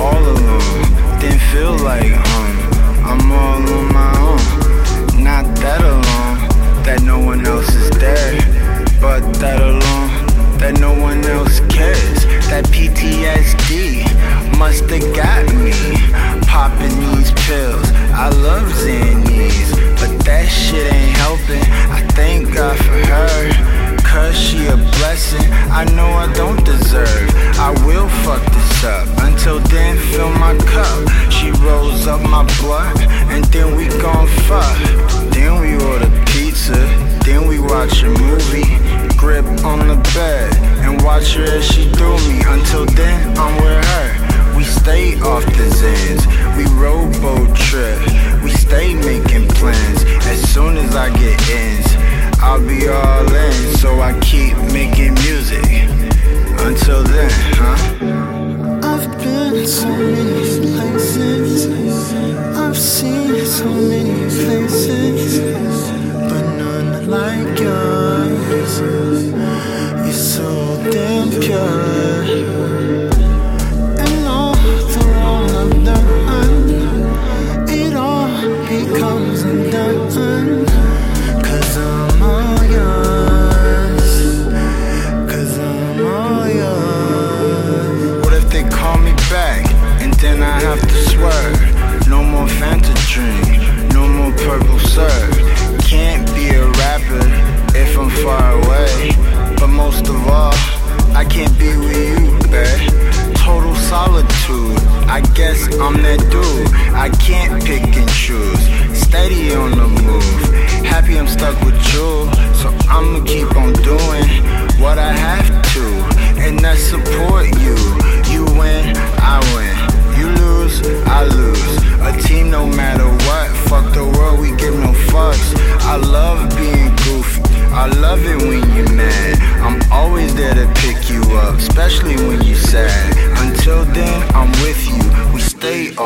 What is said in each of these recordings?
all alone. Didn't feel like home. Up my blunt, and then we gon' fuck. Then we order pizza. Then we watch a movie. Grip on the bed and watch her as she do me. Until then, I'm with her. We stay off the Zans. We robo trip. We stay making plans. As soon as I get ends, I'll be all in. So I keep making music. Until then, huh? I've been so many so many faces, but none like yours. You're so damn pure. I guess I'm that dude. I can't pick and choose. Steady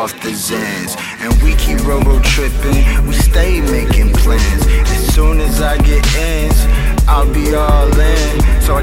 off the Zans and we keep robo tripping. We stay making plans. As soon as I get ends, I'll be all in. So